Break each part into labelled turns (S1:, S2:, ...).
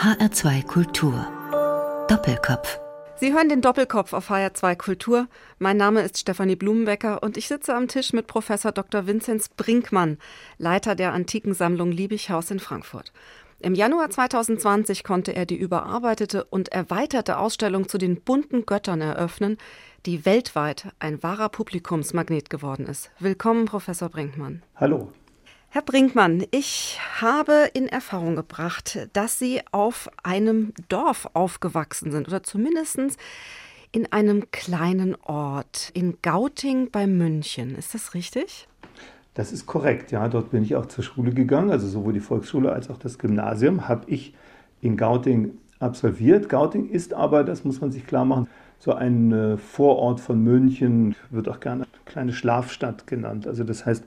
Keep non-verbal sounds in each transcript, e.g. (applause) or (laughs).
S1: HR2 Kultur. Doppelkopf.
S2: Sie hören den Doppelkopf auf HR2 Kultur. Mein Name ist Stefanie Blumenbecker und ich sitze am Tisch mit Professor Dr. Vinzenz Brinkmann, Leiter der Antikensammlung Liebighaus in Frankfurt. Im Januar 2020 konnte er die überarbeitete und erweiterte Ausstellung zu den bunten Göttern eröffnen, die weltweit ein wahrer Publikumsmagnet geworden ist. Willkommen, Professor Brinkmann.
S3: Hallo.
S2: Herr Brinkmann, ich habe in Erfahrung gebracht, dass Sie auf einem Dorf aufgewachsen sind oder zumindest in einem kleinen Ort in Gauting bei München. Ist das richtig?
S3: Das ist korrekt, ja. Dort bin ich auch zur Schule gegangen, also sowohl die Volksschule als auch das Gymnasium habe ich in Gauting absolviert. Gauting ist aber, das muss man sich klar machen, so ein äh, Vorort von München, wird auch gerne eine kleine Schlafstadt genannt. Also das heißt,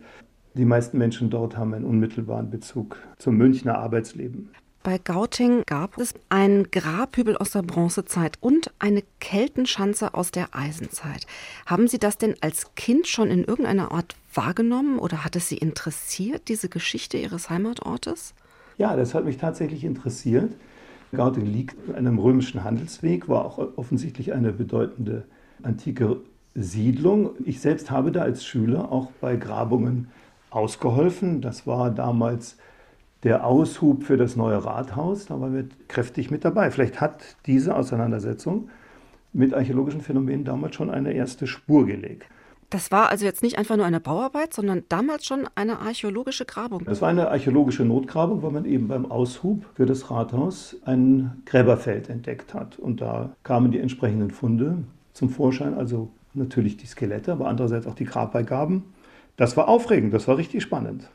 S3: die meisten Menschen dort haben einen unmittelbaren Bezug zum Münchner Arbeitsleben.
S2: Bei Gauting gab es einen Grabhügel aus der Bronzezeit und eine Keltenschanze aus der Eisenzeit. Haben Sie das denn als Kind schon in irgendeiner Art wahrgenommen oder hat es Sie interessiert, diese Geschichte Ihres Heimatortes?
S3: Ja, das hat mich tatsächlich interessiert. Gauting liegt an einem römischen Handelsweg, war auch offensichtlich eine bedeutende antike Siedlung. Ich selbst habe da als Schüler auch bei Grabungen ausgeholfen. Das war damals der Aushub für das neue Rathaus. Da waren wir kräftig mit dabei. Vielleicht hat diese Auseinandersetzung mit archäologischen Phänomenen damals schon eine erste Spur gelegt.
S2: Das war also jetzt nicht einfach nur eine Bauarbeit, sondern damals schon eine archäologische Grabung.
S3: Das war eine archäologische Notgrabung, weil man eben beim Aushub für das Rathaus ein Gräberfeld entdeckt hat. Und da kamen die entsprechenden Funde zum Vorschein, also natürlich die Skelette, aber andererseits auch die Grabbeigaben. Das war aufregend, das war richtig spannend.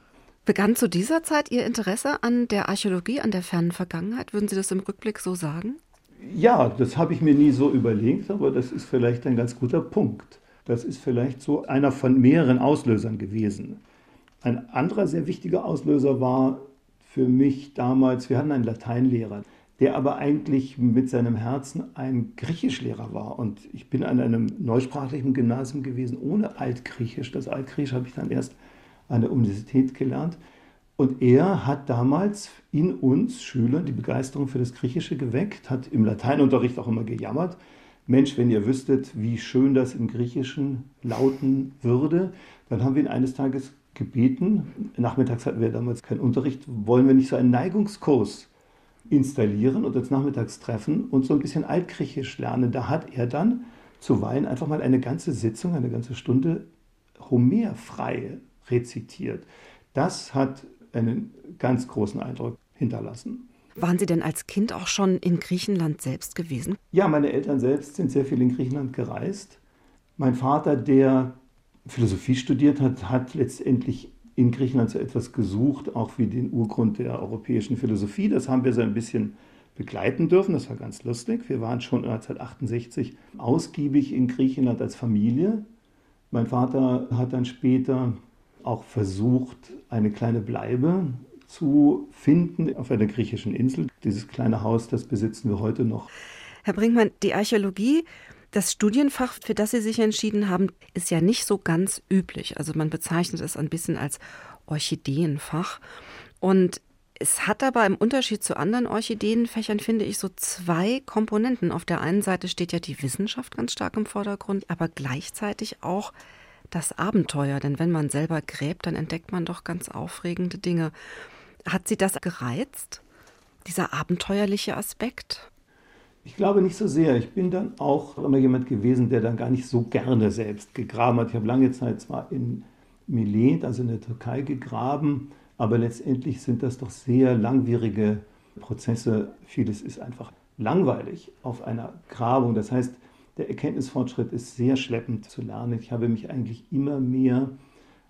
S2: Begann zu dieser Zeit Ihr Interesse an der Archäologie, an der fernen Vergangenheit? Würden Sie das im Rückblick so sagen?
S3: Ja, das habe ich mir nie so überlegt, aber das ist vielleicht ein ganz guter Punkt. Das ist vielleicht so einer von mehreren Auslösern gewesen. Ein anderer sehr wichtiger Auslöser war für mich damals, wir hatten einen Lateinlehrer, der aber eigentlich mit seinem Herzen ein Griechischlehrer war. Und ich bin an einem neusprachlichen Gymnasium gewesen ohne Altgriechisch. Das Altgriechisch habe ich dann erst an der Universität gelernt. Und er hat damals in uns Schülern die Begeisterung für das Griechische geweckt, hat im Lateinunterricht auch immer gejammert. Mensch, wenn ihr wüsstet, wie schön das im Griechischen lauten würde, dann haben wir ihn eines Tages gebeten. Nachmittags hatten wir damals keinen Unterricht. Wollen wir nicht so einen Neigungskurs installieren und uns nachmittags treffen und so ein bisschen Altgriechisch lernen. Da hat er dann zuweilen einfach mal eine ganze Sitzung, eine ganze Stunde Homer frei rezitiert. Das hat einen ganz großen Eindruck hinterlassen.
S2: Waren Sie denn als Kind auch schon in Griechenland selbst gewesen?
S3: Ja, meine Eltern selbst sind sehr viel in Griechenland gereist. Mein Vater, der Philosophie studiert hat, hat letztendlich in Griechenland so etwas gesucht, auch wie den Urgrund der europäischen Philosophie. Das haben wir so ein bisschen begleiten dürfen. Das war ganz lustig. Wir waren schon 1968 ausgiebig in Griechenland als Familie. Mein Vater hat dann später auch versucht, eine kleine Bleibe zu finden auf einer griechischen Insel. Dieses kleine Haus, das besitzen wir heute noch.
S2: Herr Brinkmann, die Archäologie das Studienfach, für das Sie sich entschieden haben, ist ja nicht so ganz üblich. Also man bezeichnet es ein bisschen als Orchideenfach. Und es hat aber im Unterschied zu anderen Orchideenfächern, finde ich, so zwei Komponenten. Auf der einen Seite steht ja die Wissenschaft ganz stark im Vordergrund, aber gleichzeitig auch das Abenteuer. Denn wenn man selber gräbt, dann entdeckt man doch ganz aufregende Dinge. Hat Sie das gereizt, dieser abenteuerliche Aspekt?
S3: Ich glaube nicht so sehr. Ich bin dann auch immer jemand gewesen, der dann gar nicht so gerne selbst gegraben hat. Ich habe lange Zeit zwar in Milet, also in der Türkei, gegraben, aber letztendlich sind das doch sehr langwierige Prozesse. Vieles ist einfach langweilig auf einer Grabung. Das heißt, der Erkenntnisfortschritt ist sehr schleppend zu lernen. Ich habe mich eigentlich immer mehr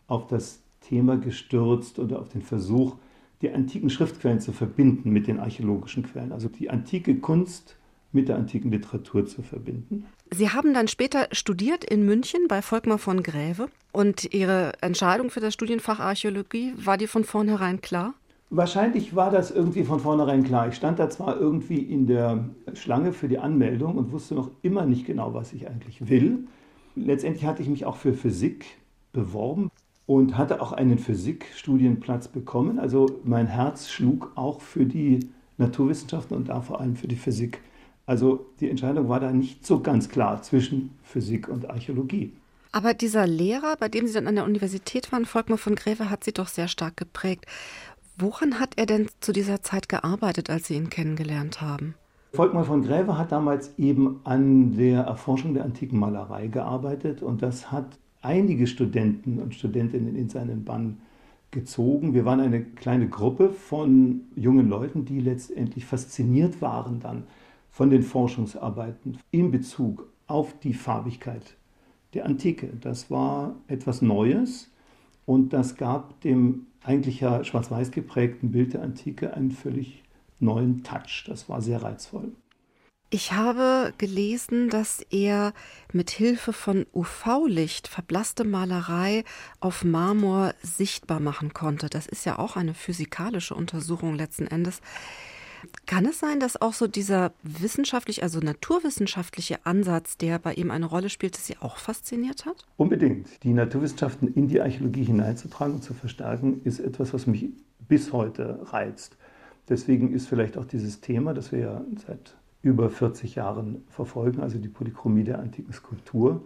S3: auf das Thema gestürzt oder auf den Versuch, die antiken Schriftquellen zu verbinden mit den archäologischen Quellen. Also die antike Kunst mit der antiken Literatur zu verbinden.
S2: Sie haben dann später studiert in München bei Volkmar von Gräve und Ihre Entscheidung für das Studienfach Archäologie, war die von vornherein klar?
S3: Wahrscheinlich war das irgendwie von vornherein klar. Ich stand da zwar irgendwie in der Schlange für die Anmeldung und wusste noch immer nicht genau, was ich eigentlich will. Letztendlich hatte ich mich auch für Physik beworben und hatte auch einen Physikstudienplatz bekommen. Also mein Herz schlug auch für die Naturwissenschaften und da vor allem für die Physik. Also die Entscheidung war da nicht so ganz klar zwischen Physik und Archäologie.
S2: Aber dieser Lehrer, bei dem Sie dann an der Universität waren, Volkmar von Gräve, hat Sie doch sehr stark geprägt. Woran hat er denn zu dieser Zeit gearbeitet, als Sie ihn kennengelernt haben?
S3: Volkmar von Gräve hat damals eben an der Erforschung der antiken Malerei gearbeitet und das hat einige Studenten und Studentinnen in seinen Bann gezogen. Wir waren eine kleine Gruppe von jungen Leuten, die letztendlich fasziniert waren dann von den Forschungsarbeiten in Bezug auf die Farbigkeit der Antike. Das war etwas Neues und das gab dem eigentlich ja schwarz-weiß geprägten Bild der Antike einen völlig neuen Touch. Das war sehr reizvoll.
S2: Ich habe gelesen, dass er mit Hilfe von UV-Licht verblasste Malerei auf Marmor sichtbar machen konnte. Das ist ja auch eine physikalische Untersuchung letzten Endes. Kann es sein, dass auch so dieser wissenschaftliche, also naturwissenschaftliche Ansatz, der bei ihm eine Rolle spielt, Sie auch fasziniert hat?
S3: Unbedingt. Die Naturwissenschaften in die Archäologie hineinzutragen und zu verstärken, ist etwas, was mich bis heute reizt. Deswegen ist vielleicht auch dieses Thema, das wir ja seit über 40 Jahren verfolgen, also die Polychromie der antiken Skulptur,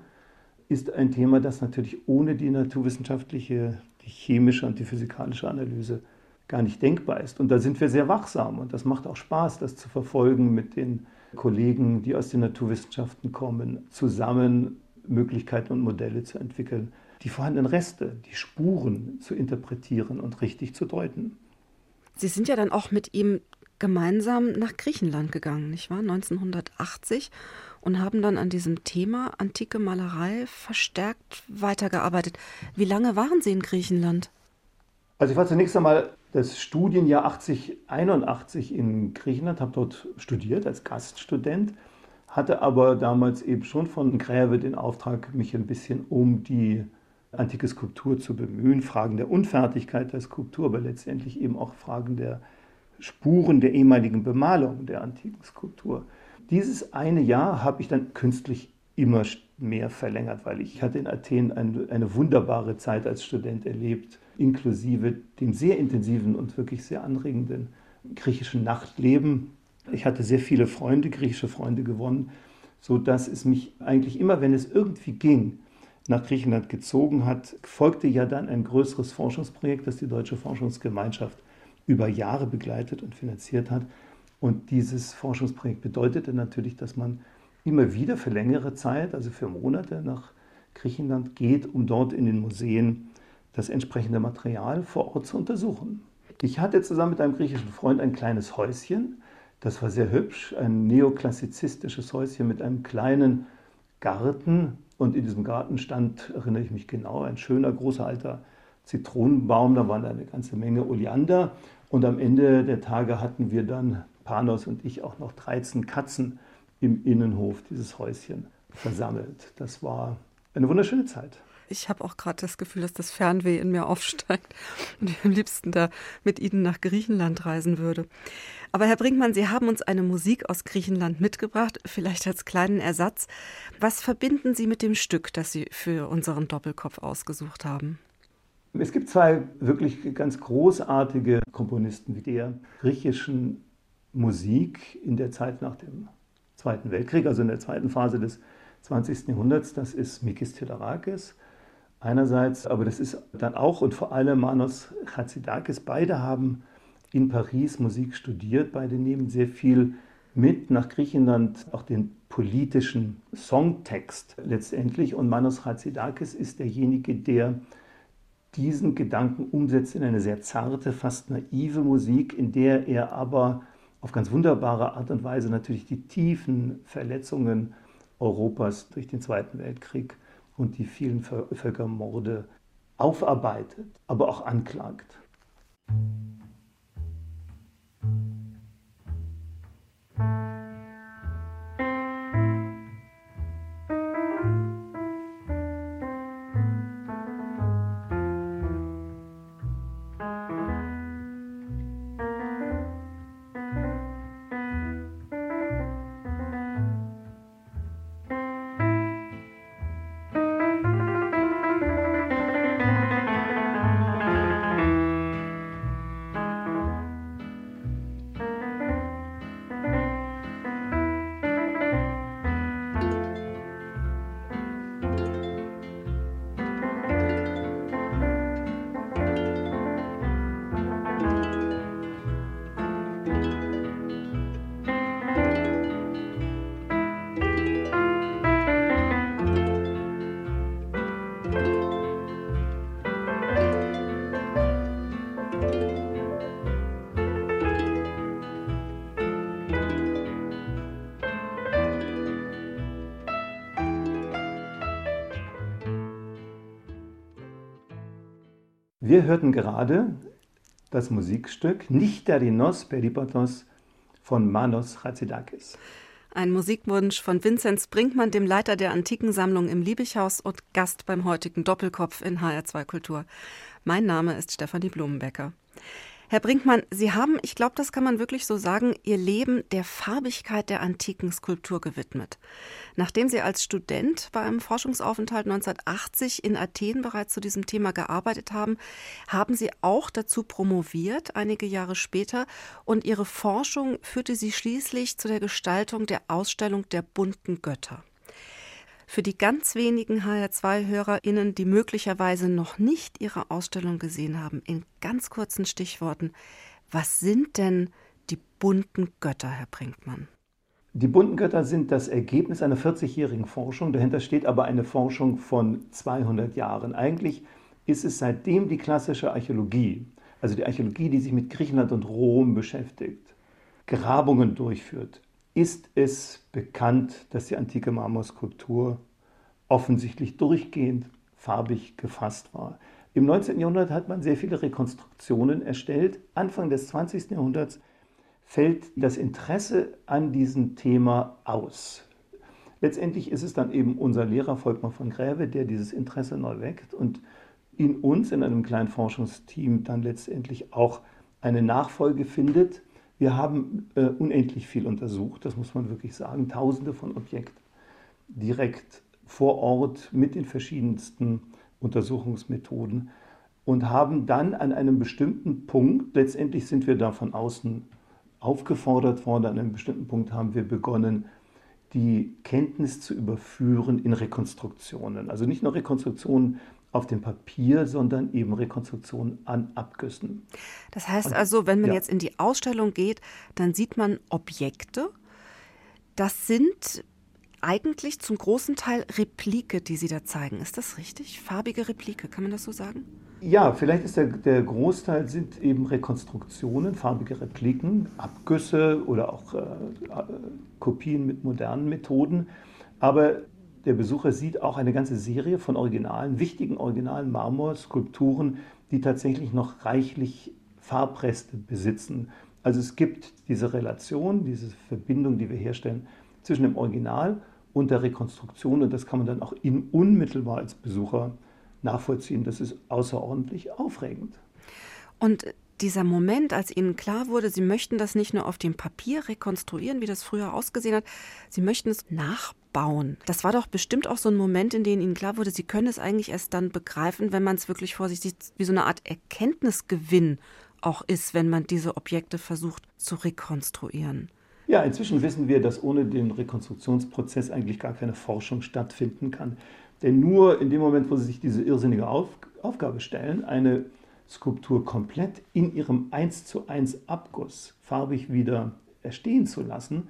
S3: ist ein Thema, das natürlich ohne die naturwissenschaftliche, die chemische und die physikalische Analyse gar nicht denkbar ist. Und da sind wir sehr wachsam und das macht auch Spaß, das zu verfolgen mit den Kollegen, die aus den Naturwissenschaften kommen, zusammen Möglichkeiten und Modelle zu entwickeln, die vorhandenen Reste, die Spuren zu interpretieren und richtig zu deuten.
S2: Sie sind ja dann auch mit ihm gemeinsam nach Griechenland gegangen, nicht wahr? 1980 und haben dann an diesem Thema antike Malerei verstärkt weitergearbeitet. Wie lange waren Sie in Griechenland?
S3: Also ich war zunächst einmal das Studienjahr 80, 81 in Griechenland, habe dort studiert als Gaststudent, hatte aber damals eben schon von Gräve den Auftrag, mich ein bisschen um die antike Skulptur zu bemühen, Fragen der Unfertigkeit der Skulptur, aber letztendlich eben auch Fragen der Spuren der ehemaligen Bemalung der antiken Skulptur. Dieses eine Jahr habe ich dann künstlich immer mehr verlängert, weil ich hatte in Athen eine, eine wunderbare Zeit als Student erlebt inklusive dem sehr intensiven und wirklich sehr anregenden griechischen Nachtleben. Ich hatte sehr viele Freunde, griechische Freunde gewonnen, sodass es mich eigentlich immer, wenn es irgendwie ging, nach Griechenland gezogen hat, folgte ja dann ein größeres Forschungsprojekt, das die Deutsche Forschungsgemeinschaft über Jahre begleitet und finanziert hat. Und dieses Forschungsprojekt bedeutete natürlich, dass man immer wieder für längere Zeit, also für Monate nach Griechenland geht, um dort in den Museen das entsprechende Material vor Ort zu untersuchen. Ich hatte zusammen mit einem griechischen Freund ein kleines Häuschen. Das war sehr hübsch, ein neoklassizistisches Häuschen mit einem kleinen Garten. Und in diesem Garten stand, erinnere ich mich genau, ein schöner großer alter Zitronenbaum. Da waren eine ganze Menge Oleander. Und am Ende der Tage hatten wir dann, Panos und ich, auch noch 13 Katzen im Innenhof dieses Häuschen versammelt. Das war eine wunderschöne Zeit
S2: ich habe auch gerade das Gefühl, dass das Fernweh in mir aufsteigt (laughs) und ich am liebsten da mit Ihnen nach Griechenland reisen würde. Aber Herr Brinkmann, Sie haben uns eine Musik aus Griechenland mitgebracht, vielleicht als kleinen Ersatz. Was verbinden Sie mit dem Stück, das Sie für unseren Doppelkopf ausgesucht haben?
S3: Es gibt zwei wirklich ganz großartige Komponisten wie der griechischen Musik in der Zeit nach dem Zweiten Weltkrieg, also in der zweiten Phase des 20. Jahrhunderts. Das ist Mikis Theodorakis einerseits, aber das ist dann auch und vor allem Manos Chatzidakis. Beide haben in Paris Musik studiert, beide nehmen sehr viel mit nach Griechenland, auch den politischen Songtext letztendlich. Und Manos Chatzidakis ist derjenige, der diesen Gedanken umsetzt in eine sehr zarte, fast naive Musik, in der er aber auf ganz wunderbare Art und Weise natürlich die tiefen Verletzungen Europas durch den Zweiten Weltkrieg und die vielen Völkermorde aufarbeitet, aber auch anklagt. Wir hörten gerade das Musikstück Nichtarinos Peripatos von Manos Hatzidakis.
S2: Ein Musikwunsch von Vinzenz Brinkmann, dem Leiter der Antikensammlung im Liebighaus und Gast beim heutigen Doppelkopf in HR2 Kultur. Mein Name ist Stefanie Blumenbecker. Herr Brinkmann, Sie haben, ich glaube, das kann man wirklich so sagen, Ihr Leben der Farbigkeit der antiken Skulptur gewidmet. Nachdem Sie als Student bei einem Forschungsaufenthalt 1980 in Athen bereits zu diesem Thema gearbeitet haben, haben Sie auch dazu promoviert, einige Jahre später, und Ihre Forschung führte Sie schließlich zu der Gestaltung der Ausstellung der bunten Götter. Für die ganz wenigen HR2-HörerInnen, die möglicherweise noch nicht ihre Ausstellung gesehen haben, in ganz kurzen Stichworten, was sind denn die bunten Götter, Herr Brinkmann?
S3: Die bunten Götter sind das Ergebnis einer 40-jährigen Forschung. Dahinter steht aber eine Forschung von 200 Jahren. Eigentlich ist es seitdem die klassische Archäologie, also die Archäologie, die sich mit Griechenland und Rom beschäftigt, Grabungen durchführt, ist es bekannt, dass die antike Marmorskulptur offensichtlich durchgehend farbig gefasst war. Im 19. Jahrhundert hat man sehr viele Rekonstruktionen erstellt. Anfang des 20. Jahrhunderts fällt das Interesse an diesem Thema aus. Letztendlich ist es dann eben unser Lehrer Volkmar von Gräve, der dieses Interesse neu weckt und in uns, in einem kleinen Forschungsteam, dann letztendlich auch eine Nachfolge findet, wir haben äh, unendlich viel untersucht, das muss man wirklich sagen, tausende von Objekten direkt vor Ort mit den verschiedensten Untersuchungsmethoden und haben dann an einem bestimmten Punkt, letztendlich sind wir da von außen aufgefordert worden, an einem bestimmten Punkt haben wir begonnen, die Kenntnis zu überführen in Rekonstruktionen. Also nicht nur Rekonstruktionen auf dem Papier, sondern eben Rekonstruktionen an Abgüssen.
S2: Das heißt Und, also, wenn man ja. jetzt in die Ausstellung geht, dann sieht man Objekte. Das sind eigentlich zum großen Teil Replike, die Sie da zeigen. Ist das richtig? Farbige Replike, kann man das so sagen?
S3: Ja, vielleicht ist der, der Großteil sind eben Rekonstruktionen, farbige Repliken, Abgüsse oder auch äh, äh Kopien mit modernen Methoden. Aber der Besucher sieht auch eine ganze Serie von originalen, wichtigen originalen Marmorskulpturen, die tatsächlich noch reichlich Farbreste besitzen. Also es gibt diese Relation, diese Verbindung, die wir herstellen zwischen dem Original und der Rekonstruktion und das kann man dann auch in, unmittelbar als Besucher nachvollziehen. Das ist außerordentlich aufregend.
S2: Und dieser Moment, als Ihnen klar wurde, Sie möchten das nicht nur auf dem Papier rekonstruieren, wie das früher ausgesehen hat, Sie möchten es nachbauen. Das war doch bestimmt auch so ein Moment, in dem Ihnen klar wurde, Sie können es eigentlich erst dann begreifen, wenn man es wirklich vor sich sieht, wie so eine Art Erkenntnisgewinn auch ist, wenn man diese Objekte versucht zu rekonstruieren.
S3: Ja, inzwischen wissen wir, dass ohne den Rekonstruktionsprozess eigentlich gar keine Forschung stattfinden kann. Denn nur in dem Moment, wo Sie sich diese irrsinnige Auf Aufgabe stellen, eine Skulptur komplett in ihrem 1 zu 1 Abguss farbig wieder erstehen zu lassen,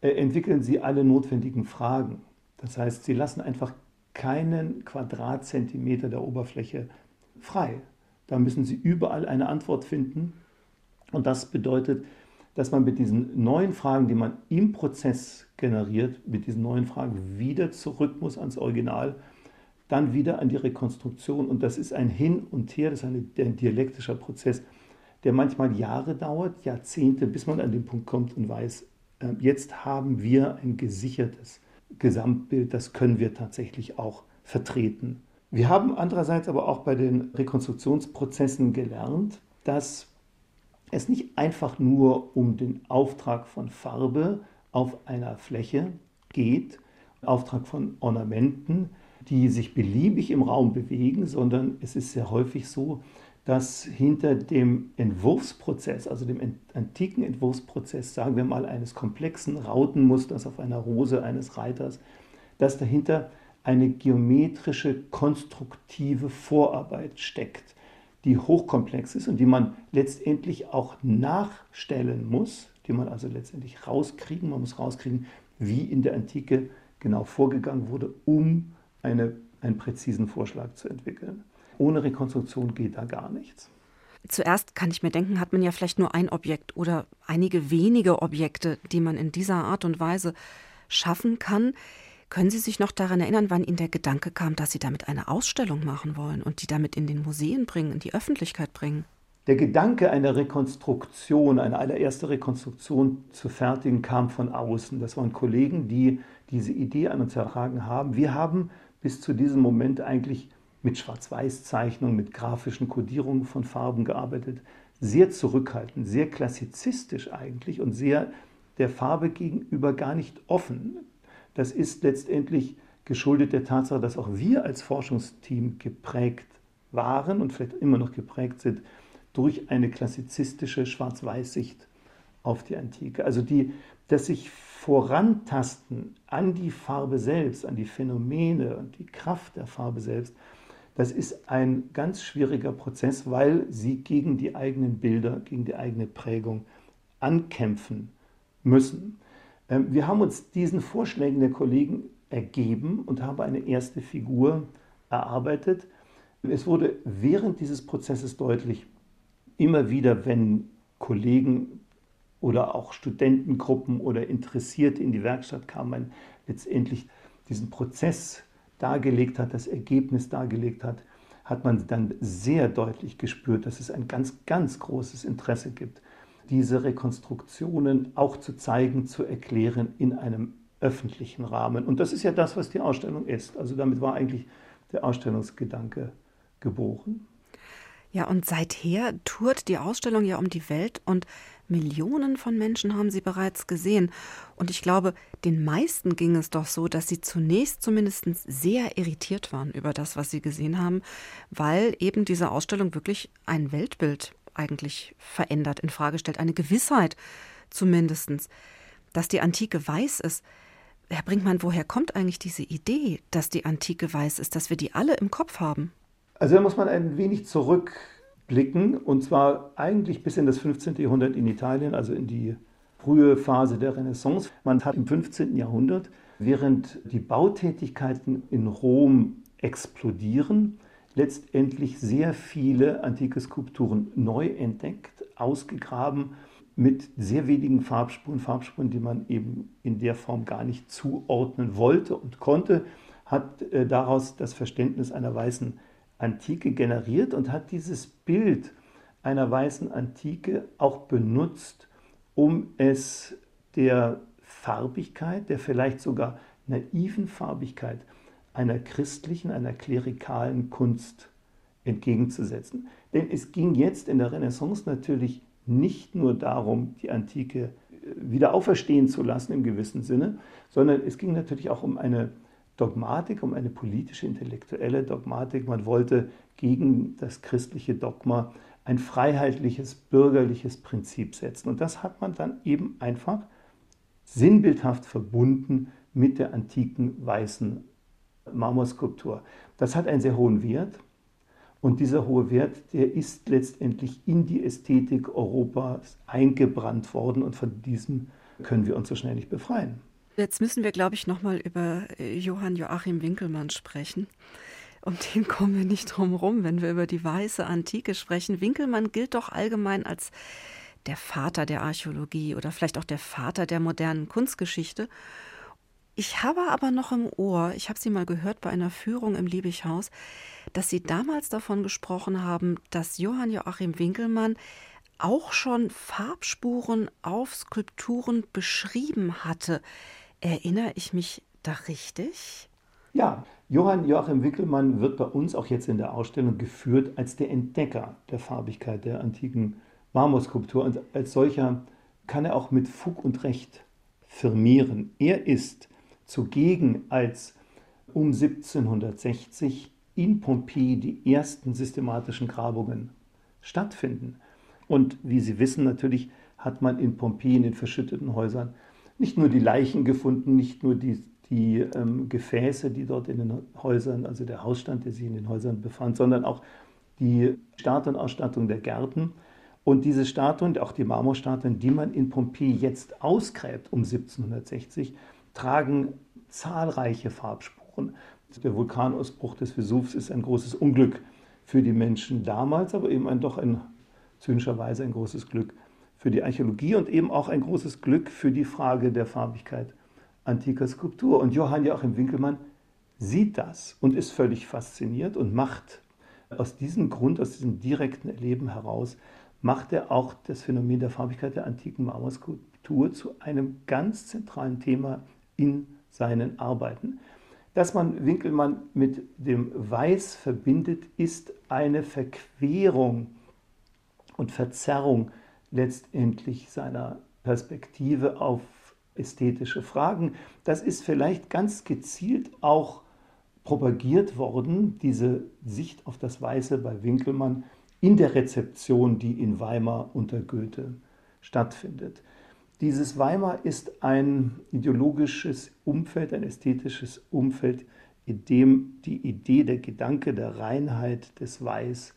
S3: entwickeln sie alle notwendigen Fragen. Das heißt, sie lassen einfach keinen Quadratzentimeter der Oberfläche frei. Da müssen sie überall eine Antwort finden. Und das bedeutet, dass man mit diesen neuen Fragen, die man im Prozess generiert, mit diesen neuen Fragen wieder zurück muss ans Original dann wieder an die Rekonstruktion. Und das ist ein Hin und Her, das ist ein, dialektischer Prozess, der manchmal Jahre dauert, Jahrzehnte, bis man an den Punkt kommt und weiß, äh, jetzt haben wir ein gesichertes Gesamtbild, das können wir tatsächlich auch vertreten. Wir haben andererseits aber auch bei den Rekonstruktionsprozessen gelernt, dass es nicht einfach nur um den Auftrag von Farbe auf einer Fläche geht, Auftrag von Ornamenten, die sich beliebig im Raum bewegen, sondern es ist sehr häufig so, dass hinter dem Entwurfsprozess, also dem antiken Entwurfsprozess, sagen wir mal eines komplexen Rautenmusters auf einer Rose eines Reiters, dass dahinter eine geometrische, konstruktive Vorarbeit steckt, die hochkomplex ist und die man letztendlich auch nachstellen muss, die man also letztendlich rauskriegen, man muss rauskriegen, wie in der Antike genau vorgegangen wurde, um eine, einen präzisen Vorschlag zu entwickeln. Ohne Rekonstruktion geht da gar nichts.
S2: Zuerst kann ich mir denken, hat man ja vielleicht nur ein Objekt oder einige wenige Objekte, die man in dieser Art und Weise schaffen kann. Können Sie sich noch daran erinnern, wann Ihnen der Gedanke kam, dass Sie damit eine Ausstellung machen wollen und die damit in den Museen bringen, in die Öffentlichkeit bringen?
S3: Der Gedanke einer Rekonstruktion, eine allererste Rekonstruktion zu fertigen, kam von außen. Das waren Kollegen, die diese Idee an uns ertragen haben. Wir haben bis zu diesem Moment eigentlich mit Schwarz-Weiß-Zeichnungen, mit grafischen Kodierungen von Farben gearbeitet. Sehr zurückhaltend, sehr klassizistisch eigentlich und sehr der Farbe gegenüber gar nicht offen. Das ist letztendlich geschuldet der Tatsache, dass auch wir als Forschungsteam geprägt waren und vielleicht immer noch geprägt sind durch eine klassizistische Schwarz-Weiß-Sicht auf die Antike. Also die, das sich vorantasten an die Farbe selbst, an die Phänomene und die Kraft der Farbe selbst, das ist ein ganz schwieriger Prozess, weil sie gegen die eigenen Bilder, gegen die eigene Prägung ankämpfen müssen. Ähm, wir haben uns diesen Vorschlägen der Kollegen ergeben und haben eine erste Figur erarbeitet. Es wurde während dieses Prozesses deutlich, immer wieder, wenn Kollegen oder auch Studentengruppen oder Interessierte in die Werkstatt kamen, letztendlich diesen Prozess dargelegt hat, das Ergebnis dargelegt hat, hat man dann sehr deutlich gespürt, dass es ein ganz, ganz großes Interesse gibt, diese Rekonstruktionen auch zu zeigen, zu erklären in einem öffentlichen Rahmen. Und das ist ja das, was die Ausstellung ist. Also damit war eigentlich der Ausstellungsgedanke geboren.
S2: Ja, und seither tourt die Ausstellung ja um die Welt und Millionen von Menschen haben sie bereits gesehen. Und ich glaube, den meisten ging es doch so, dass sie zunächst zumindest sehr irritiert waren über das, was sie gesehen haben, weil eben diese Ausstellung wirklich ein Weltbild eigentlich verändert, in Frage stellt, eine Gewissheit zumindest, dass die Antike weiß ist. Herr Brinkmann, woher kommt eigentlich diese Idee, dass die Antike weiß ist, dass wir die alle im Kopf haben?
S3: Also da muss man ein wenig zurückblicken und zwar eigentlich bis in das 15. Jahrhundert in Italien, also in die frühe Phase der Renaissance. Man hat im 15. Jahrhundert, während die Bautätigkeiten in Rom explodieren, letztendlich sehr viele antike Skulpturen neu entdeckt, ausgegraben, mit sehr wenigen Farbspuren, Farbspuren, die man eben in der Form gar nicht zuordnen wollte und konnte, hat äh, daraus das Verständnis einer weißen Antike generiert und hat dieses Bild einer weißen Antike auch benutzt, um es der Farbigkeit, der vielleicht sogar naiven Farbigkeit einer christlichen, einer klerikalen Kunst entgegenzusetzen. Denn es ging jetzt in der Renaissance natürlich nicht nur darum, die Antike äh, wieder auferstehen zu lassen im gewissen Sinne, sondern es ging natürlich auch um eine Dogmatik, um eine politische, intellektuelle Dogmatik. Man wollte gegen das christliche Dogma ein freiheitliches, bürgerliches Prinzip setzen. Und das hat man dann eben einfach sinnbildhaft verbunden mit der antiken weißen Marmorskulptur. Das hat einen sehr hohen Wert. Und dieser hohe Wert, der ist letztendlich in die Ästhetik Europas eingebrannt worden und von diesem können wir uns so schnell nicht befreien.
S2: Jetzt müssen wir, glaube ich, nochmal über äh, Johann Joachim Winkelmann sprechen. Um den kommen wir nicht drum rum, wenn wir über die weiße Antike sprechen. Winkelmann gilt doch allgemein als der Vater der Archäologie oder vielleicht auch der Vater der modernen Kunstgeschichte. Ich habe aber noch im Ohr, ich habe Sie mal gehört bei einer Führung im Liebighaus, dass Sie damals davon gesprochen haben, dass Johann Joachim Winkelmann auch schon Farbspuren auf Skulpturen beschrieben hatte. Erinnere ich mich da richtig?
S3: Ja, Johann Joachim Wickelmann wird bei uns auch jetzt in der Ausstellung geführt als der Entdecker der Farbigkeit der antiken Marmorskulptur. Und als solcher kann er auch mit Fug und Recht firmieren. Er ist zugegen, als um 1760 in Pompeji die ersten systematischen Grabungen stattfinden. Und wie Sie wissen, natürlich hat man in Pompeji in den verschütteten Häusern nicht nur die Leichen gefunden, nicht nur die, die ähm, Gefäße, die dort in den Häusern, also der Hausstand, der sich in den Häusern befand, sondern auch die Statuenausstattung der Gärten. Und diese Statuen, auch die Marmorstatuen, die man in Pompeji jetzt ausgräbt um 1760, tragen zahlreiche Farbspuren. Der Vulkanausbruch des Vesuvs ist ein großes Unglück für die Menschen damals, aber eben ein, doch ein zynischerweise ein großes Glück für die Archäologie und eben auch ein großes Glück für die Frage der Farbigkeit antiker Skulptur. Und Johann Joachim Winkelmann sieht das und ist völlig fasziniert und macht aus diesem Grund, aus diesem direkten Erleben heraus, macht er auch das Phänomen der Farbigkeit der antiken Marmorskulptur zu einem ganz zentralen Thema in seinen Arbeiten. Dass man Winkelmann mit dem Weiß verbindet, ist eine Verquerung und Verzerrung letztendlich seiner Perspektive auf ästhetische Fragen. Das ist vielleicht ganz gezielt auch propagiert worden, diese Sicht auf das Weiße bei Winkelmann in der Rezeption, die in Weimar unter Goethe stattfindet. Dieses Weimar ist ein ideologisches Umfeld, ein ästhetisches Umfeld, in dem die Idee, der Gedanke der Reinheit des Weiß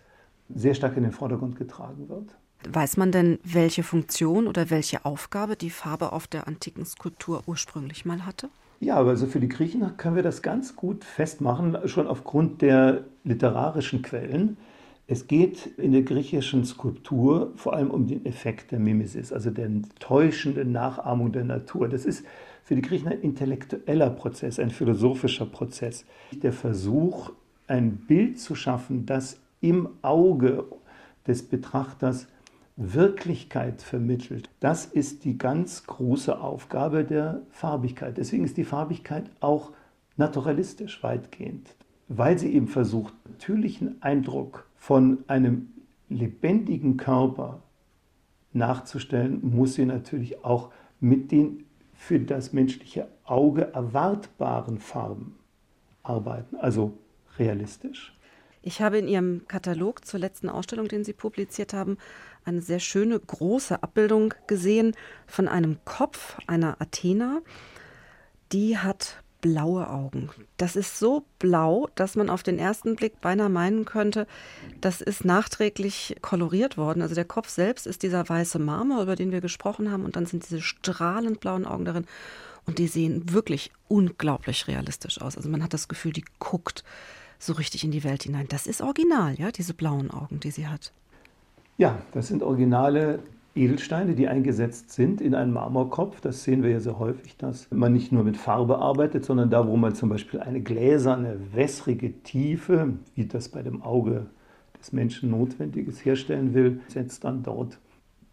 S3: sehr stark in den Vordergrund getragen wird.
S2: Weiß man denn, welche Funktion oder welche Aufgabe die Farbe auf der antiken Skulptur ursprünglich mal hatte?
S3: Ja, also für die Griechen können wir das ganz gut festmachen, schon aufgrund der literarischen Quellen. Es geht in der griechischen Skulptur vor allem um den Effekt der Mimesis, also der täuschenden Nachahmung der Natur. Das ist für die Griechen ein intellektueller Prozess, ein philosophischer Prozess. Der Versuch, ein Bild zu schaffen, das im Auge des Betrachters Wirklichkeit vermittelt. Das ist die ganz große Aufgabe der Farbigkeit. Deswegen ist die Farbigkeit auch naturalistisch weitgehend, weil sie eben versucht, natürlichen Eindruck von einem lebendigen Körper nachzustellen, muss sie natürlich auch mit den für das menschliche Auge erwartbaren Farben arbeiten, also realistisch.
S2: Ich habe in Ihrem Katalog zur letzten Ausstellung, den Sie publiziert haben, eine sehr schöne große Abbildung gesehen von einem Kopf einer Athena. Die hat blaue Augen. Das ist so blau, dass man auf den ersten Blick beinahe meinen könnte, das ist nachträglich koloriert worden. Also der Kopf selbst ist dieser weiße Marmor, über den wir gesprochen haben, und dann sind diese strahlend blauen Augen darin. Und die sehen wirklich unglaublich realistisch aus. Also man hat das Gefühl, die guckt so richtig in die Welt hinein. Das ist original, ja, diese blauen Augen, die sie hat.
S3: Ja, das sind originale Edelsteine, die eingesetzt sind in einen Marmorkopf. Das sehen wir ja sehr häufig, dass man nicht nur mit Farbe arbeitet, sondern da, wo man zum Beispiel eine gläserne, wässrige Tiefe, wie das bei dem Auge des Menschen notwendig ist, herstellen will, setzt dann dort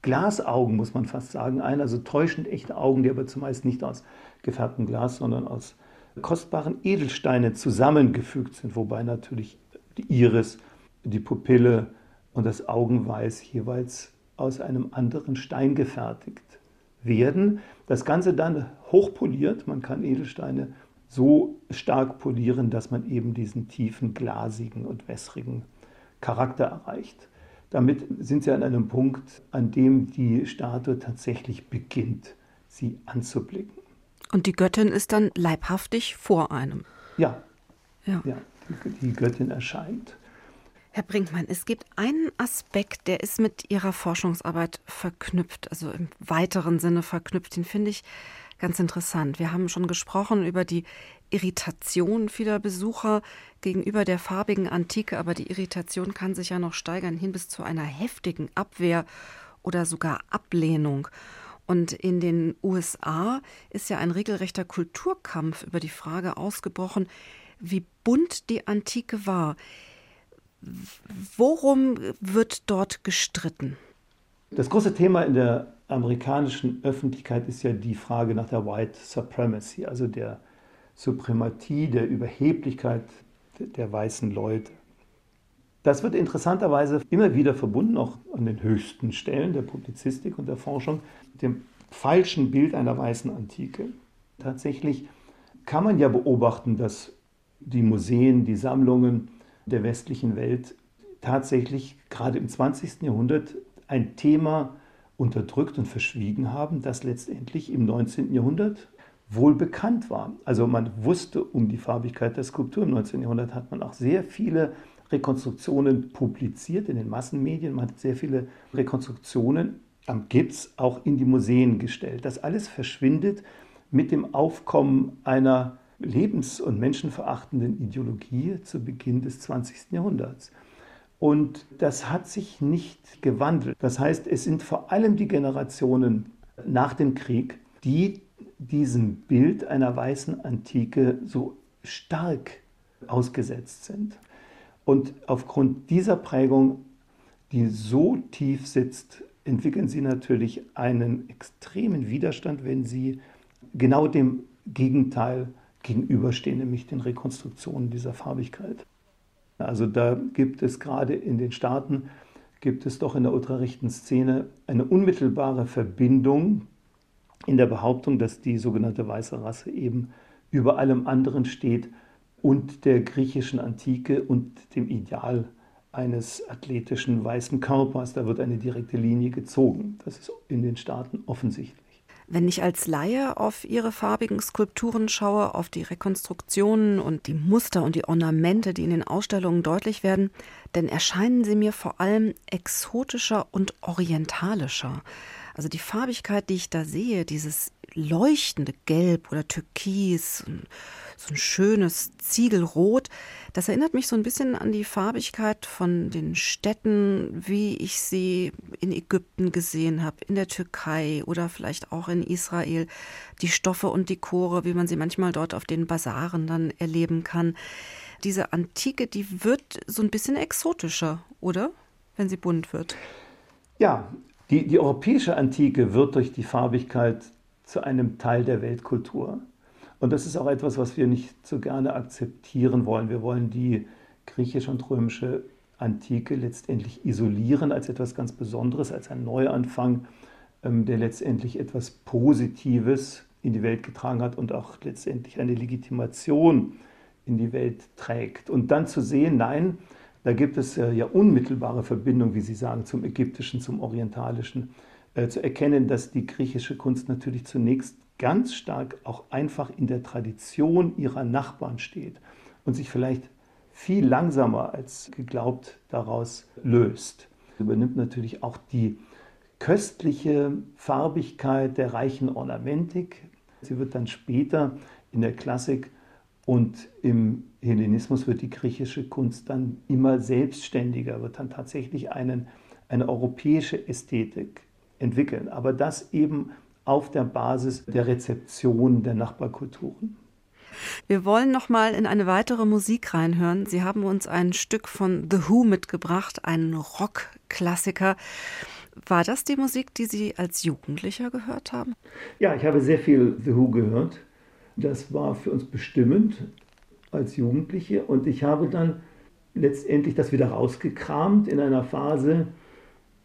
S3: Glasaugen, muss man fast sagen, ein. Also täuschend echte Augen, die aber zumeist nicht aus gefärbtem Glas, sondern aus kostbaren Edelsteinen zusammengefügt sind, wobei natürlich die Iris, die Pupille und das Augenweiß jeweils aus einem anderen Stein gefertigt werden. Das Ganze dann hochpoliert. Man kann Edelsteine so stark polieren, dass man eben diesen tiefen, glasigen und wässrigen Charakter erreicht. Damit sind sie an einem Punkt, an dem die Statue tatsächlich beginnt, sie anzublicken.
S2: Und die Göttin ist dann leibhaftig vor einem.
S3: Ja, ja. ja die Göttin erscheint.
S2: Herr Brinkmann, es gibt einen Aspekt, der ist mit Ihrer Forschungsarbeit verknüpft, also im weiteren Sinne verknüpft. Den finde ich ganz interessant. Wir haben schon gesprochen über die Irritation vieler Besucher gegenüber der farbigen Antike, aber die Irritation kann sich ja noch steigern hin bis zu einer heftigen Abwehr oder sogar Ablehnung. Und in den USA ist ja ein regelrechter Kulturkampf über die Frage ausgebrochen, wie bunt die Antike war. Worum wird dort gestritten?
S3: Das große Thema in der amerikanischen Öffentlichkeit ist ja die Frage nach der White Supremacy, also der Suprematie, der Überheblichkeit der weißen Leute. Das wird interessanterweise immer wieder verbunden, auch an den höchsten Stellen der Publizistik und der Forschung, mit dem falschen Bild einer weißen Antike. Tatsächlich kann man ja beobachten, dass die Museen, die Sammlungen der westlichen Welt tatsächlich gerade im 20. Jahrhundert ein Thema unterdrückt und verschwiegen haben, das letztendlich im 19. Jahrhundert wohl bekannt war. Also man wusste um die Farbigkeit der Skulptur. Im 19. Jahrhundert hat man auch sehr viele Rekonstruktionen publiziert in den Massenmedien. Man hat sehr viele Rekonstruktionen am Gips auch in die Museen gestellt. Das alles verschwindet mit dem Aufkommen einer lebens- und menschenverachtenden Ideologie zu Beginn des 20. Jahrhunderts. Und das hat sich nicht gewandelt. Das heißt, es sind vor allem die Generationen nach dem Krieg, die diesem Bild einer weißen Antike so stark ausgesetzt sind. Und aufgrund dieser Prägung, die so tief sitzt, entwickeln sie natürlich einen extremen Widerstand, wenn sie genau dem Gegenteil gegenüberstehen, nämlich den Rekonstruktionen dieser Farbigkeit. Also da gibt es gerade in den Staaten, gibt es doch in der ultrarechten Szene eine unmittelbare Verbindung in der Behauptung, dass die sogenannte weiße Rasse eben über allem anderen steht und der griechischen Antike und dem Ideal eines athletischen weißen Körpers. Da wird eine direkte Linie gezogen. Das ist in den Staaten offensichtlich.
S2: Wenn ich als Laie auf Ihre farbigen Skulpturen schaue, auf die Rekonstruktionen und die Muster und die Ornamente, die in den Ausstellungen deutlich werden, dann erscheinen sie mir vor allem exotischer und orientalischer. Also die Farbigkeit, die ich da sehe, dieses leuchtende Gelb oder Türkis, so ein schönes Ziegelrot. Das erinnert mich so ein bisschen an die Farbigkeit von den Städten, wie ich sie in Ägypten gesehen habe, in der Türkei oder vielleicht auch in Israel. Die Stoffe und Dekore, wie man sie manchmal dort auf den Basaren dann erleben kann. Diese Antike, die wird so ein bisschen exotischer, oder? Wenn sie bunt wird.
S3: Ja, die, die europäische Antike wird durch die Farbigkeit zu einem Teil der Weltkultur. Und das ist auch etwas, was wir nicht so gerne akzeptieren wollen. Wir wollen die griechische und römische Antike letztendlich isolieren als etwas ganz Besonderes, als ein Neuanfang, ähm, der letztendlich etwas Positives in die Welt getragen hat und auch letztendlich eine Legitimation in die Welt trägt. Und dann zu sehen, nein, da gibt es ja unmittelbare Verbindungen, wie Sie sagen, zum Ägyptischen, zum Orientalischen, äh, zu erkennen, dass die griechische Kunst natürlich zunächst ganz stark auch einfach in der Tradition ihrer Nachbarn steht und sich vielleicht viel langsamer als geglaubt daraus löst. Übernimmt natürlich auch die köstliche Farbigkeit der reichen Ornamentik. Sie wird dann später in der Klassik und im Hellenismus wird die griechische Kunst dann immer selbstständiger, wird dann tatsächlich einen, eine europäische Ästhetik entwickeln. Aber das eben auf der Basis der Rezeption der Nachbarkulturen.
S2: Wir wollen noch mal in eine weitere Musik reinhören. Sie haben uns ein Stück von The Who mitgebracht, einen Rockklassiker. War das die Musik, die Sie als Jugendlicher gehört haben?
S3: Ja, ich habe sehr viel The Who gehört. Das war für uns bestimmend als Jugendliche und ich habe dann letztendlich das wieder rausgekramt in einer Phase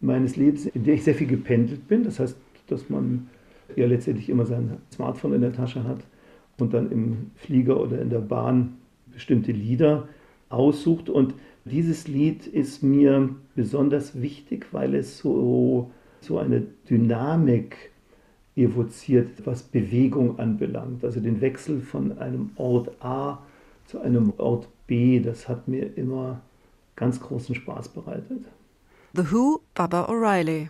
S3: meines Lebens, in der ich sehr viel gependelt bin. Das heißt, dass man ja letztendlich immer sein Smartphone in der Tasche hat und dann im Flieger oder in der Bahn bestimmte Lieder aussucht. Und dieses Lied ist mir besonders wichtig, weil es so, so eine Dynamik evoziert, was Bewegung anbelangt. Also den Wechsel von einem Ort A zu einem Ort B, das hat mir immer ganz großen Spaß bereitet.
S2: The Who, Baba O'Reilly.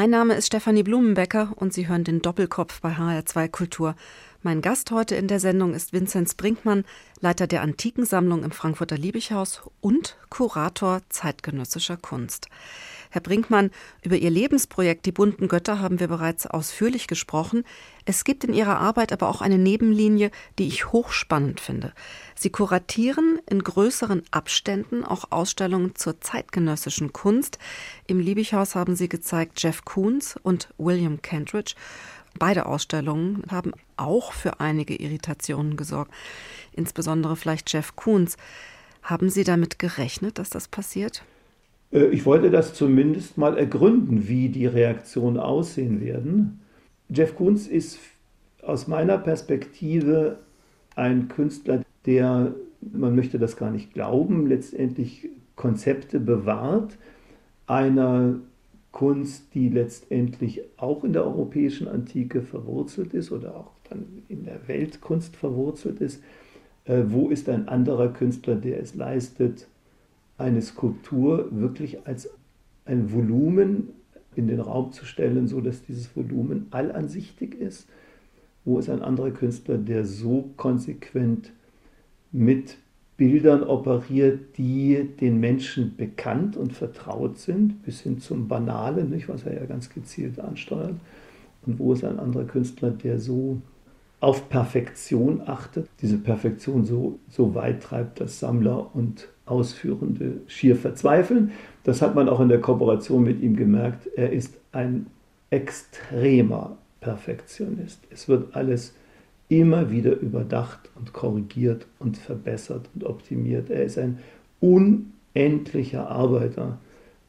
S2: Mein Name ist Stefanie Blumenbecker und Sie hören den Doppelkopf bei HR2 Kultur. Mein Gast heute in der Sendung ist Vinzenz Brinkmann, Leiter der Antikensammlung im Frankfurter Liebighaus und Kurator zeitgenössischer Kunst. Herr Brinkmann, über Ihr Lebensprojekt Die bunten Götter haben wir bereits ausführlich gesprochen. Es gibt in Ihrer Arbeit aber auch eine Nebenlinie, die ich hochspannend finde. Sie kuratieren in größeren Abständen auch Ausstellungen zur zeitgenössischen Kunst. Im Liebighaus haben Sie gezeigt Jeff Koons und William Kentridge. Beide Ausstellungen haben auch für einige Irritationen gesorgt. Insbesondere vielleicht Jeff Koons. Haben Sie damit gerechnet, dass das passiert?
S3: Äh, ich wollte das zumindest mal ergründen, wie die Reaktionen aussehen werden. Jeff Koons ist aus meiner Perspektive ein Künstler, der, man möchte das gar nicht glauben, letztendlich Konzepte bewahrt, einer Kunst, die letztendlich auch in der europäischen Antike verwurzelt ist oder auch dann in der Weltkunst verwurzelt ist. Äh, wo ist ein anderer Künstler, der es leistet, eine Skulptur wirklich als ein Volumen in den Raum zu stellen, so dass dieses Volumen allansichtig ist. Wo ist ein anderer Künstler, der so konsequent mit Bildern operiert, die den Menschen bekannt und vertraut sind, bis hin zum Banalen, nicht, was er ja ganz gezielt ansteuert. Und wo ist ein anderer Künstler, der so auf Perfektion achtet, diese Perfektion so, so weit treibt, dass Sammler und Ausführende schier verzweifeln. Das hat man auch in der Kooperation mit ihm gemerkt. Er ist ein extremer Perfektionist. Es wird alles immer wieder überdacht und korrigiert und verbessert und optimiert. Er ist ein unendlicher Arbeiter.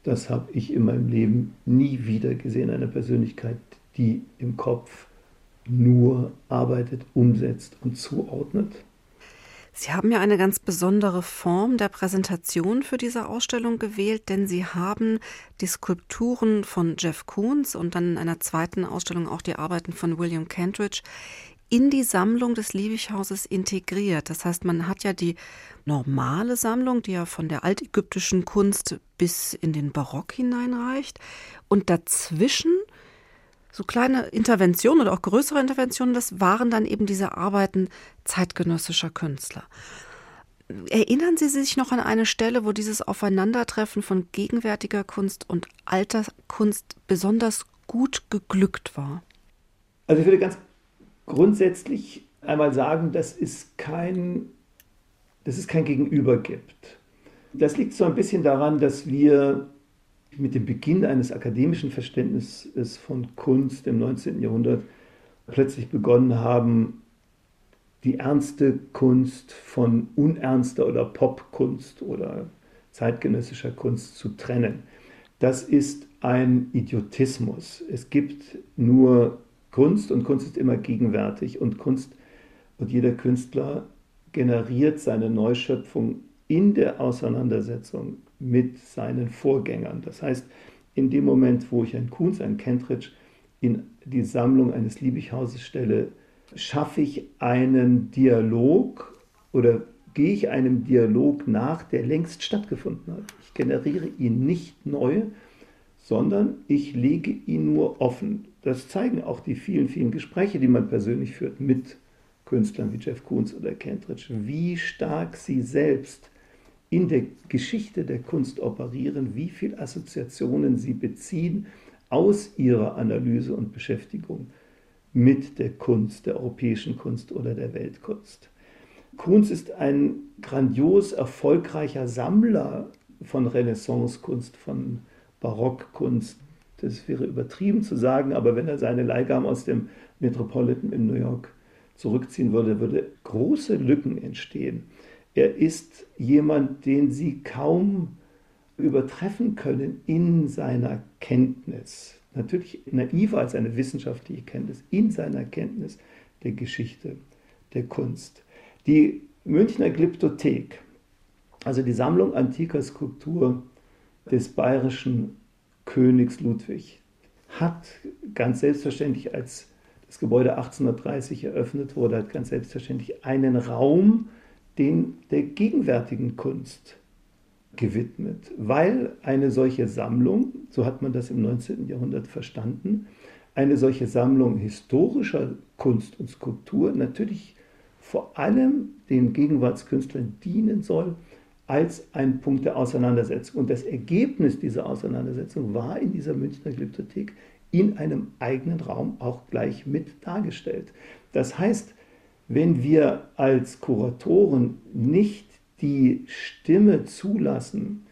S3: Das habe ich in meinem Leben nie wieder gesehen. Eine Persönlichkeit, die im Kopf nur arbeitet, umsetzt und zuordnet.
S2: Sie haben ja eine ganz besondere Form der Präsentation für diese Ausstellung gewählt, denn Sie haben die Skulpturen von Jeff Koons und dann in einer zweiten Ausstellung auch die Arbeiten von William Kentridge in die Sammlung des Liebighauses integriert. Das heißt, man hat ja die normale Sammlung, die ja von der altägyptischen Kunst bis in den Barock hineinreicht. Und dazwischen so kleine Interventionen oder auch größere Interventionen, das waren dann eben diese Arbeiten zeitgenössischer Künstler. Erinnern Sie sich noch an eine Stelle, wo dieses Aufeinandertreffen von gegenwärtiger Kunst und alter Kunst besonders gut geglückt war?
S3: Also ich würde ganz grundsätzlich einmal sagen, dass es kein, dass es kein Gegenüber gibt. Das liegt so ein bisschen daran, dass wir mit dem Beginn eines akademischen Verständnisses von Kunst im 19. Jahrhundert plötzlich begonnen haben, die ernste Kunst von unernster oder Popkunst oder zeitgenössischer Kunst zu trennen. Das ist ein Idiotismus. Es gibt nur Kunst und Kunst ist immer gegenwärtig und Kunst und jeder Künstler generiert seine Neuschöpfung in der Auseinandersetzung mit seinen Vorgängern. Das heißt, in dem Moment, wo ich ein Kunz, ein Kentridge in die Sammlung eines Liebighauses stelle, schaffe ich einen Dialog oder gehe ich einem Dialog nach, der längst stattgefunden hat. Ich generiere ihn nicht neu, sondern ich lege ihn nur offen. Das zeigen auch die vielen, vielen Gespräche, die man persönlich führt mit Künstlern wie Jeff Koons oder Kentridge, wie stark sie selbst in der Geschichte der Kunst operieren, wie viele Assoziationen sie beziehen aus ihrer Analyse und Beschäftigung mit der Kunst, der europäischen Kunst oder der Weltkunst. Kunz ist ein grandios erfolgreicher Sammler von Renaissancekunst, von Barockkunst. Das wäre übertrieben zu sagen, aber wenn er seine Leihgaben aus dem Metropolitan in New York zurückziehen würde, würde große Lücken entstehen. Er ist jemand, den Sie kaum übertreffen können in seiner Kenntnis. Natürlich naiver als eine wissenschaftliche Kenntnis, in seiner Kenntnis der Geschichte der Kunst. Die Münchner Glyptothek, also die Sammlung antiker Skulptur des bayerischen Königs Ludwig, hat ganz selbstverständlich, als das Gebäude 1830 eröffnet wurde, hat ganz selbstverständlich einen Raum den der gegenwärtigen Kunst gewidmet, weil eine solche Sammlung, so hat man das im 19. Jahrhundert verstanden, eine solche Sammlung historischer Kunst und Skulptur natürlich vor allem den Gegenwartskünstlern dienen soll als ein Punkt der Auseinandersetzung. Und das Ergebnis dieser Auseinandersetzung war in dieser Münchner Glyptothek in einem eigenen Raum auch gleich mit dargestellt. Das heißt, wenn wir als Kuratoren nicht die Stimme zulassen,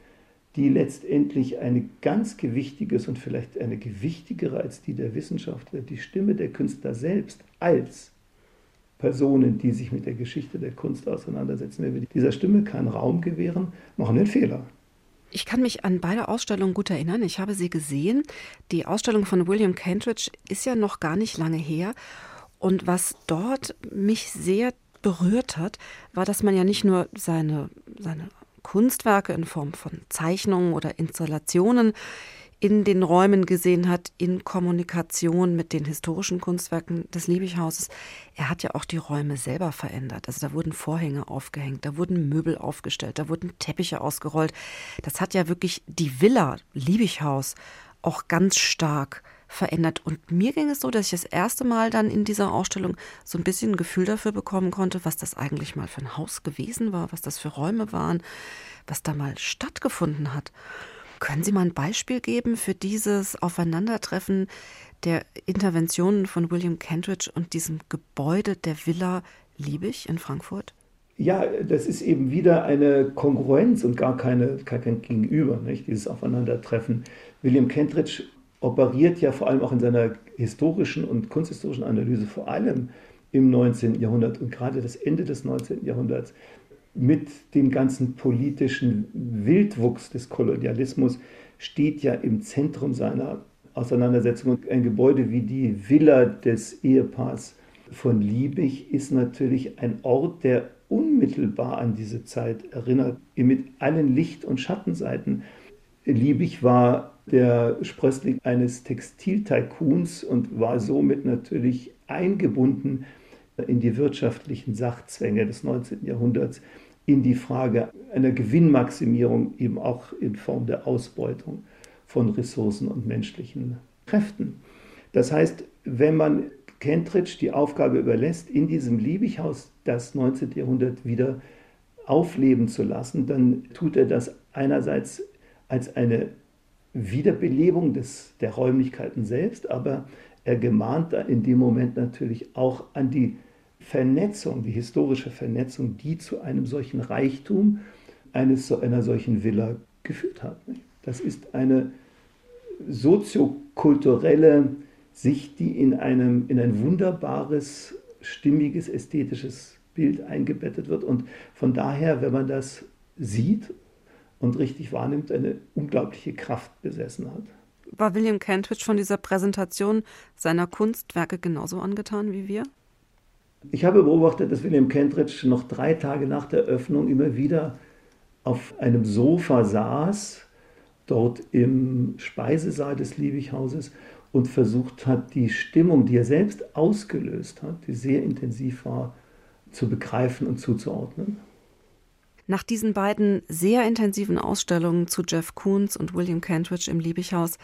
S3: die letztendlich ein ganz gewichtiges und vielleicht eine gewichtigere als die der Wissenschaftler, die Stimme der Künstler selbst als Personen, die sich mit der Geschichte der Kunst auseinandersetzen, wenn wir dieser Stimme keinen Raum gewähren, machen wir einen Fehler.
S2: Ich kann mich an beide Ausstellungen gut erinnern. Ich habe sie gesehen. Die Ausstellung von William Kentridge ist ja noch gar nicht lange her. Und was dort mich sehr berührt hat, war, dass man ja nicht nur seine, seine Kunstwerke in Form von Zeichnungen oder Installationen in den Räumen gesehen hat, in Kommunikation mit den historischen Kunstwerken des Liebighauses. Er hat ja auch die Räume selber verändert. Also da wurden Vorhänge aufgehängt, da wurden Möbel aufgestellt, da wurden Teppiche ausgerollt. Das hat ja wirklich die Villa Liebighaus auch ganz stark verändert. Und mir ging es so, dass ich das erste Mal dann in dieser Ausstellung so ein bisschen ein Gefühl dafür bekommen konnte, was das eigentlich mal für ein Haus gewesen war, was das für Räume waren, was da mal stattgefunden hat. Können Sie mal ein Beispiel geben für dieses Aufeinandertreffen der Interventionen von William Kentridge und diesem Gebäude der Villa Liebig in Frankfurt?
S3: Ja, das ist eben wieder eine Kongruenz und gar, keine, gar kein Gegenüber, nicht? dieses Aufeinandertreffen. William Kentridge operiert ja vor allem auch in seiner historischen und kunsthistorischen Analyse vor allem im 19. Jahrhundert und gerade das Ende des 19. Jahrhunderts mit dem ganzen politischen Wildwuchs des Kolonialismus steht ja im Zentrum seiner Auseinandersetzung. Und ein Gebäude wie die Villa des Ehepaars von Liebig ist natürlich ein Ort, der unmittelbar an diese Zeit erinnert, mit allen Licht- und Schattenseiten. Liebig war der Sprössling eines Textiltycoons und war somit natürlich eingebunden in die wirtschaftlichen Sachzwänge des 19. Jahrhunderts, in die Frage einer Gewinnmaximierung eben auch in Form der Ausbeutung von Ressourcen und menschlichen Kräften. Das heißt, wenn man Kentridge die Aufgabe überlässt, in diesem Liebighaus das 19. Jahrhundert wieder aufleben zu lassen, dann tut er das einerseits als eine Wiederbelebung des, der Räumlichkeiten selbst, aber er gemahnt da in dem Moment natürlich auch an die Vernetzung, die historische Vernetzung, die zu einem solchen Reichtum eines, einer solchen Villa geführt hat. Das ist eine soziokulturelle Sicht, die in, einem, in ein wunderbares, stimmiges, ästhetisches Bild eingebettet wird und von daher, wenn man das sieht und richtig wahrnimmt, eine unglaubliche Kraft besessen hat.
S2: War William Kentridge von dieser Präsentation seiner Kunstwerke genauso angetan wie wir?
S3: Ich habe beobachtet, dass William Kentridge noch drei Tage nach der Öffnung immer wieder auf einem Sofa saß, dort im Speisesaal des Liebighauses und versucht hat, die Stimmung, die er selbst ausgelöst hat, die sehr intensiv war, zu begreifen und zuzuordnen.
S2: Nach diesen beiden sehr intensiven Ausstellungen zu Jeff Koons und William Kentridge im Liebighaus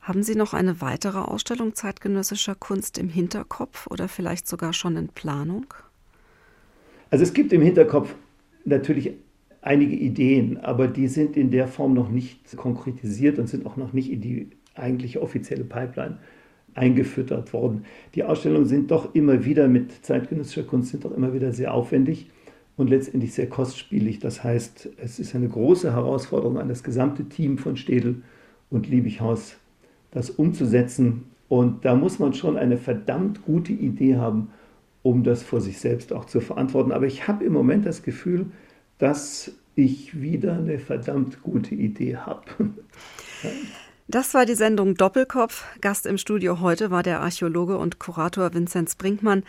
S2: haben Sie noch eine weitere Ausstellung zeitgenössischer Kunst im Hinterkopf oder vielleicht sogar schon in Planung?
S3: Also es gibt im Hinterkopf natürlich einige Ideen, aber die sind in der Form noch nicht konkretisiert und sind auch noch nicht in die eigentliche offizielle Pipeline eingefüttert worden. Die Ausstellungen sind doch immer wieder mit zeitgenössischer Kunst sind doch immer wieder sehr aufwendig und letztendlich sehr kostspielig. Das heißt, es ist eine große Herausforderung an das gesamte Team von Städel und Liebighaus, das umzusetzen. Und da muss man schon eine verdammt gute Idee haben, um das vor sich selbst auch zu verantworten. Aber ich habe im Moment das Gefühl, dass ich wieder eine verdammt gute Idee habe. (laughs)
S2: Das war die Sendung Doppelkopf. Gast im Studio heute war der Archäologe und Kurator Vinzenz Brinkmann.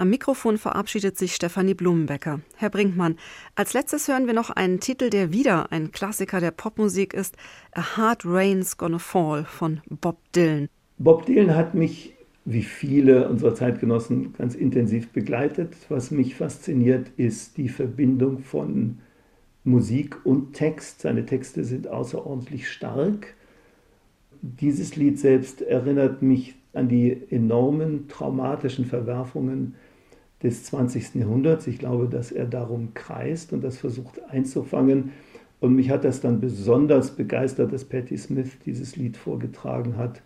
S2: Am Mikrofon verabschiedet sich Stefanie Blumenbecker. Herr Brinkmann, als letztes hören wir noch einen Titel, der wieder ein Klassiker der Popmusik ist: A Hard Rain's Gonna Fall von Bob Dylan.
S3: Bob Dylan hat mich, wie viele unserer Zeitgenossen, ganz intensiv begleitet. Was mich fasziniert, ist die Verbindung von Musik und Text. Seine Texte sind außerordentlich stark dieses Lied selbst erinnert mich an die enormen traumatischen Verwerfungen des 20. Jahrhunderts. Ich glaube, dass er darum kreist und das versucht einzufangen. Und mich hat das dann besonders begeistert, dass Patti Smith dieses Lied vorgetragen hat,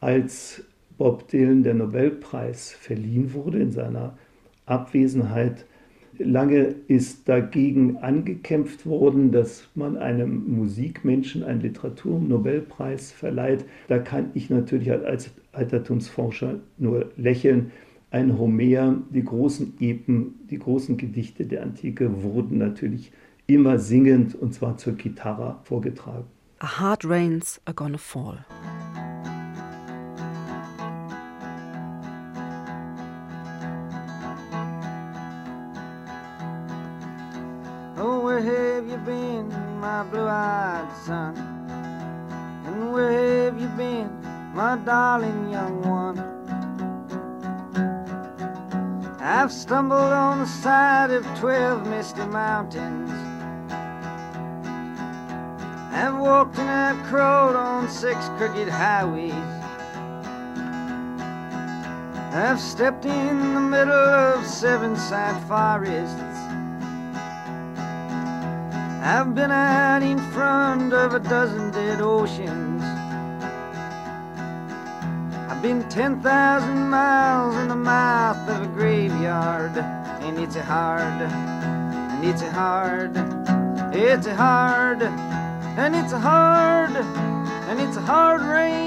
S3: als Bob Dylan der Nobelpreis verliehen wurde in seiner Abwesenheit. Lange ist dagegen angekämpft worden, dass man einem Musikmenschen einen Literaturnobelpreis verleiht. Da kann ich natürlich als Altertumsforscher nur lächeln. Ein Homer, die großen Epen, die großen Gedichte der Antike wurden natürlich immer singend und zwar zur Gitarre vorgetragen.
S2: A hard rains are gonna fall.
S4: Oh, where have you been, my blue-eyed son? And where have you been, my darling young one? I've stumbled on the side of twelve misty mountains. I've walked and I've crawled on six crooked highways. I've stepped in the middle of seven sad forests. I've been out in front of a dozen dead oceans. I've been 10,000 miles in the mouth of a graveyard. And it's a hard, and it's a hard, it's a hard, and it's a hard, and it's a hard rains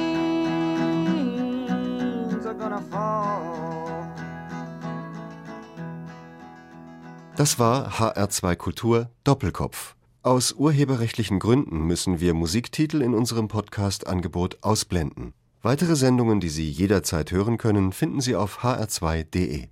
S4: are gonna fall.
S5: Das war HR2 Kultur Doppelkopf. Aus urheberrechtlichen Gründen müssen wir Musiktitel in unserem Podcast-Angebot ausblenden. Weitere Sendungen, die Sie jederzeit hören können, finden Sie auf hr2.de.